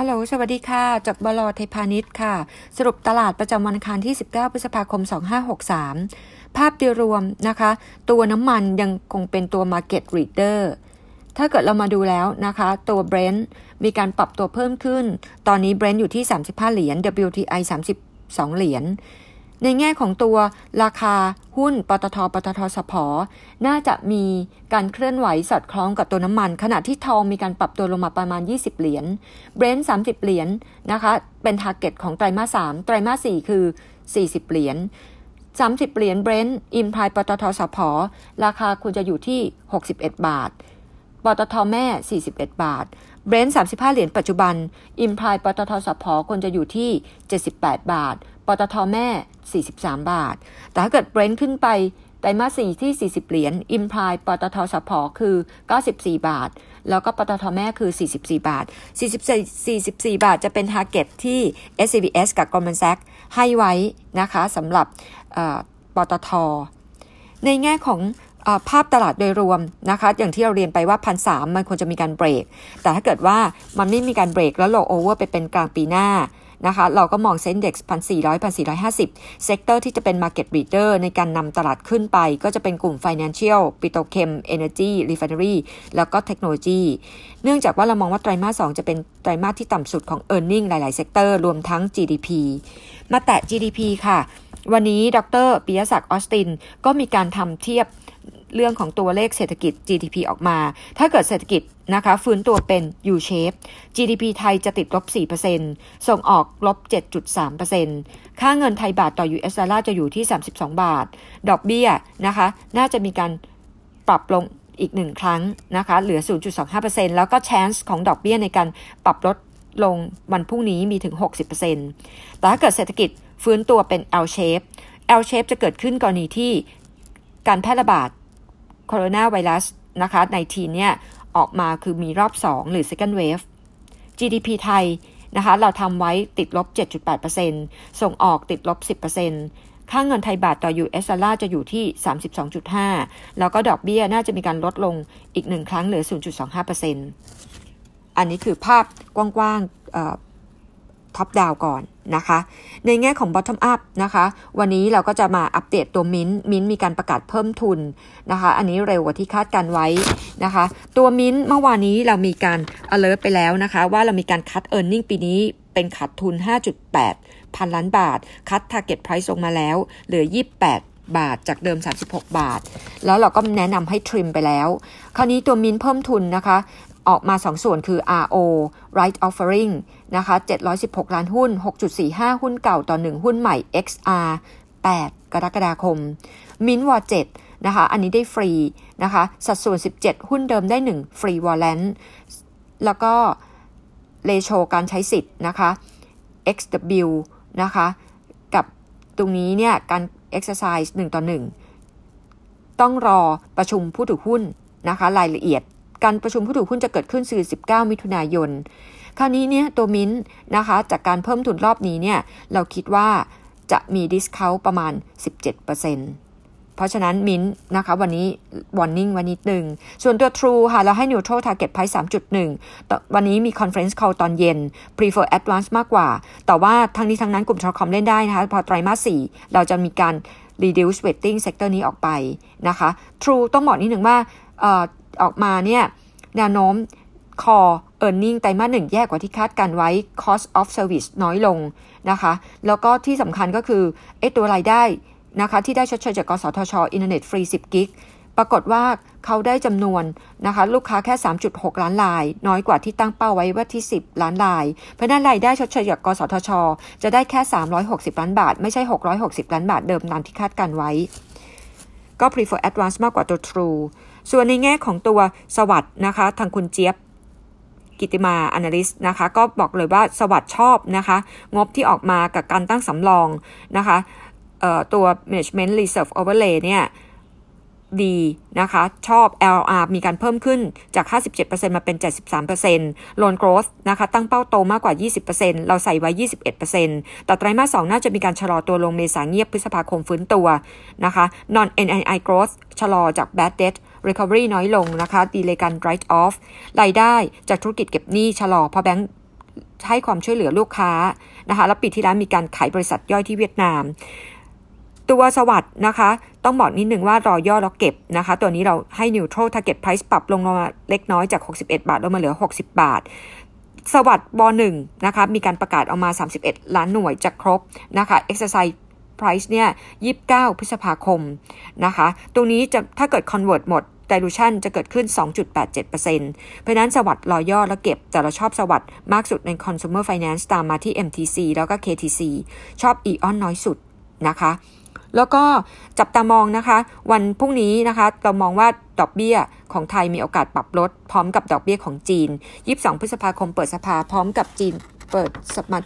ฮัลโหล สวัสดีค่ะ จากบลเทพานิชค่ะ สรุปตลาดประจำวันอังคารที่ 19 พฤษภาคม 2563 ภาพโดยรวมนะคะ ตัวน้ำมันยังคงเป็นตัว Market Reader ถ้าเกิดเรามาดูแล้วนะคะ ตัว Brent มีการปรับตัวเพิ่มขึ้น ตอนนี้ Brent อยู่ที่ 35 เหรียญ WTI 32 เหรียญ ในแง่ของตัวราคาหุ้นปตท ปตทสพน่าจะมีการเคลื่อนไหวสอดคล้องกับตัวน้ำมัน ขณะที่ทองมีการปรับตัวลงมาประมาณ 20 เหรียญBrent 30 เหรียญนะคะ เป็น target ของไตรมาส3ไตรมาส4คือ 40 เหรียญ30 เหรียญ Brent imply ปตทสผราคาควรจะอยู่ที่ 61 บาท ปตทแม่ 41 บาท Brent 35 เหรียญปัจจุบัน imply ปตทสผควรจะอยู่ที่ 78 บาท ปตทแม่ 43 บาท แต่ถ้าเกิด Brent ขึ้นไปไตรมาส4ที่ 40 เหรียญ imply ปตทสผคือ 94 บาท แล้วก็ปตทแม่คือ 44 บาท 44 44 บาทจะเป็น target ที่ SCBS กับ Goldman Sachs ให้ไว้นะคะสำหรับปตท ในแง่ของ ภาพตลาดโดยรวมนะคะ อย่างที่เราเรียนไปว่าพันสามมันควรจะมีการเบรก แต่ถ้าเกิดว่ามันไม่มีการเบรกแล้วโลโอเวอร์ไปเป็นกลางปีหน้านะคะ เราก็มอง SET Index พันสี่ร้อยพันสี่ร้อยห้าสิบ sector ที่จะเป็น Market Leader ในการนำตลาดขึ้นไป ก็จะเป็นกลุ่ม Financial Petrochem Energy Refinery แล้วก็เทคโนโลยีเนื่องจากว่าเรามองว่าไตรมาส2จะเป็นไตรมาสที่ต่ำสุดของ e a r n i n g หลาย ๆ sector รวมทั้ง GDP มาแตะ GDP ค่ะ วันนี้ดรปิยศักดิ์ออสตินก็มีการทำเทียบ เรื่องของตัวเลขเศรษฐกิจ GDP ออกมา ถ้าเกิดเศรษฐกิจนะคะฟื้นตัวเป็น U shape GDP ไทยจะติดลบ 4%ส่งออกลบ 7.3%ค่าเงินไทยบาทต่อ US ดอลลาร์จะอยู่ที่ 32 บาท ดอกเบี้ยนะคะ น่าจะมีการปรับลงอีกหนึ่งครั้งนะคะ เหลือ 0.25%แล้วก็ chance ของดอกเบี้ยในการปรับลดลงวันพรุ่งนี้มีถึง 60%แต่ถ้าเกิดเศรษฐกิจฟื้นตัวเป็น L shape L shape จะเกิดขึ้นกรณีที่การแพร่ระบาด โคโรนาไวรัสนะคะในทีเนี่ยออกมาคือมีรอบ 2 หรือ second wave GDP ไทยนะคะเราทำไว้ติดลบ 7.8%ส่งออกติดลบ 10%ค่าเงินไทยบาทต่อ US ดอลลาร์จะอยู่ที่ 32.5 แล้วก็ดอกเบี้ยน่าจะมีการลดลงอีกหนึ่งครั้งเหลือ 0.25%อันนี้คือภาพกว้างๆ ท็อปดาวก่อนนะคะ ในแง่ของ bottom up นะคะ วันนี้เราก็จะมาอัปเดตตัวมิ้นมิ้นมีการประกาศเพิ่มทุนนะคะ อันนี้เร็วกว่าที่คาดการไว้นะคะ ตัวมิ้นเมื่อวานนี้เรามีการ alert ไปแล้วนะคะ ว่าเรามีการคัด e a r n i n g ปีนี้เป็นขาดทุน 5.8 พันล้านบาท คัด target price ลงมาแล้ว เหลือ 28บาทจากเดิม 36 บาท แล้วเราก็แนะนำให้ทริมไปแล้ว คราวนี้ตัวมินเพิ่มทุนนะคะ ออกมา 2 ส่วนคือ RO right offering นะคะ 716 ล้านหุ้น 6.45 หุ้นเก่าต่อ 1 หุ้นใหม่ XR 8 กรกฎาคม มินวอ7นะคะ อันนี้ได้ฟรีนะคะ สัดส่วน 17 หุ้นเดิมได้ 1 free warrant แล้วก็ ratio การใช้สิทธิ์นะคะ XW นะคะ กับตรงนี้เนี่ย การ exercise 1 ต่อ 1 ต้องรอประชุมผู้ถือหุ้นนะคะ รายละเอียด การประชุมผู้ถือหุ้นจะเกิดขึ้นคือ19 มิถุนายน คราวนี้เนี่ยตัวมิ้นนะคะ จากการเพิ่มทุนรอบนี้เนี่ยเราคิดว่าจะมี discount ประมาณ 17%เพราะฉะนั้นมิ้นนะคะวันนี้วอร์นิ่งวันนี้หนึ่ง ส่วนตัว True ค่ะ เราให้ neutral target price 3.1 วันนี้มี conference call ตอนเย็น prefer advance มากกว่า แต่ว่าทั้งนี้ทั้งนั้นกลุ่ม telecom เล่นได้นะคะ พอไตรมาส 4 เราจะมีการ reduce weighting sector นี้ออกไปนะคะ True ต้องบอกนิดหนึ่งว่าอออกมาเนี่ยแนวโน้มคอ e a r n i n g ไตรมาสหนึ่งแย่กว่าที่คาดการไว้ cost of service น้อยลงนะคะ แล้วก็ที่สำคัญก็คือไอ้ตัวรายได้นะคะที่ได้ชดเชยจากกสทช อินเทอร์เน็ตฟรี 10 gig ปรากฏว่าเขาได้จำนวนนะคะลูกค้าแค่ 3.6 ล้านราย น้อยกว่าที่ตั้งเป้าไว้ว่าที่ 10 ล้านราย เพราะนั้นรายได้ชดเชยจากกสทช จะได้แค่ 360 ล้านบาท ไม่ใช่ 660 ล้านบาทเดิมตามที่คาดการณ์ไว้ ก็ prefer ADVANC มากกว่าตัว True ส่วนในแง่ของตัวสวัสด์นะคะ ทางคุณเจี๊ยบกิติมา Analyst นะคะ ก็บอกเลยว่าสวัสด์ชอบนะคะ งบที่ออกมากับการตั้งสำรองนะคะตัว Management Reserve Overlay เนี่ย ดีนะคะชอบ LR มีการเพิ่มขึ้นจาก 57%มาเป็น 73% Loan Growth นะคะตั้งเป้าโตมากกว่า 20%เราใส่ไว้ 21%แต่ไตรมาส 2 น่าจะมีการชะลอตัวลงเมษาเงียบพฤษภาคมฟื้นตัวนะคะ Non NII Growth ชะลอจาก Bad Debt Recovery น้อยลงนะคะดีเลยการ Write Off รายได้จากธุรกิจเก็บหนี้ชะลอเพราะแบงก์ให้ความช่วยเหลือลูกค้านะคะแล้วปีที่แล้วมีการขายบริษัทย่อยที่เวียดนามตัวสวัสด์นะคะ ต้องบอกนิดหนึ่งว่ารอย่อแล้วเก็บนะคะ ตัวนี้เราให้ neutral target price ปรับลงมาเล็กน้อยจาก 61 บาทลงมาเหลือ 60 บาท สวัสด์บหนึ่งนะคะ มีการประกาศออกมา 31 ล้านหน่วยจะครบนะคะ exercise price เนี่ย29 พฤษภาคมนะคะ ตรงนี้จะถ้าเกิด convert หมด dilution จะเกิดขึ้น 2.87%เพราะนั้นสวัสด์รอย่อแล้วเก็บ แต่เราชอบสวัสด์มากสุดใน consumer finance ตามมาที่ MTC แล้วก็ KTC ชอบ EON น้อยสุดนะคะ แล้วก็จับตามองนะคะ วันพรุ่งนี้นะคะ เรามองว่าดอกเบี้ยของไทยมีโอกาสปรับลด พร้อมกับดอกเบี้ยของจีน 22 พฤษภาคมเปิดสภาพร้อมกับจีนเปิดสมั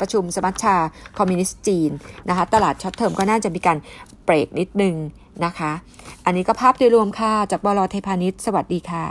ประชุมสมัชชาคอมมิวนิสต์จีนนะคะ ตลาด short term ก็น่าจะมีการเบรกนิดนึงนะคะ อันนี้ก็ภาพโดยรวมค่ะ จากบลไทยพาณิชย์สวัสดีค่ะ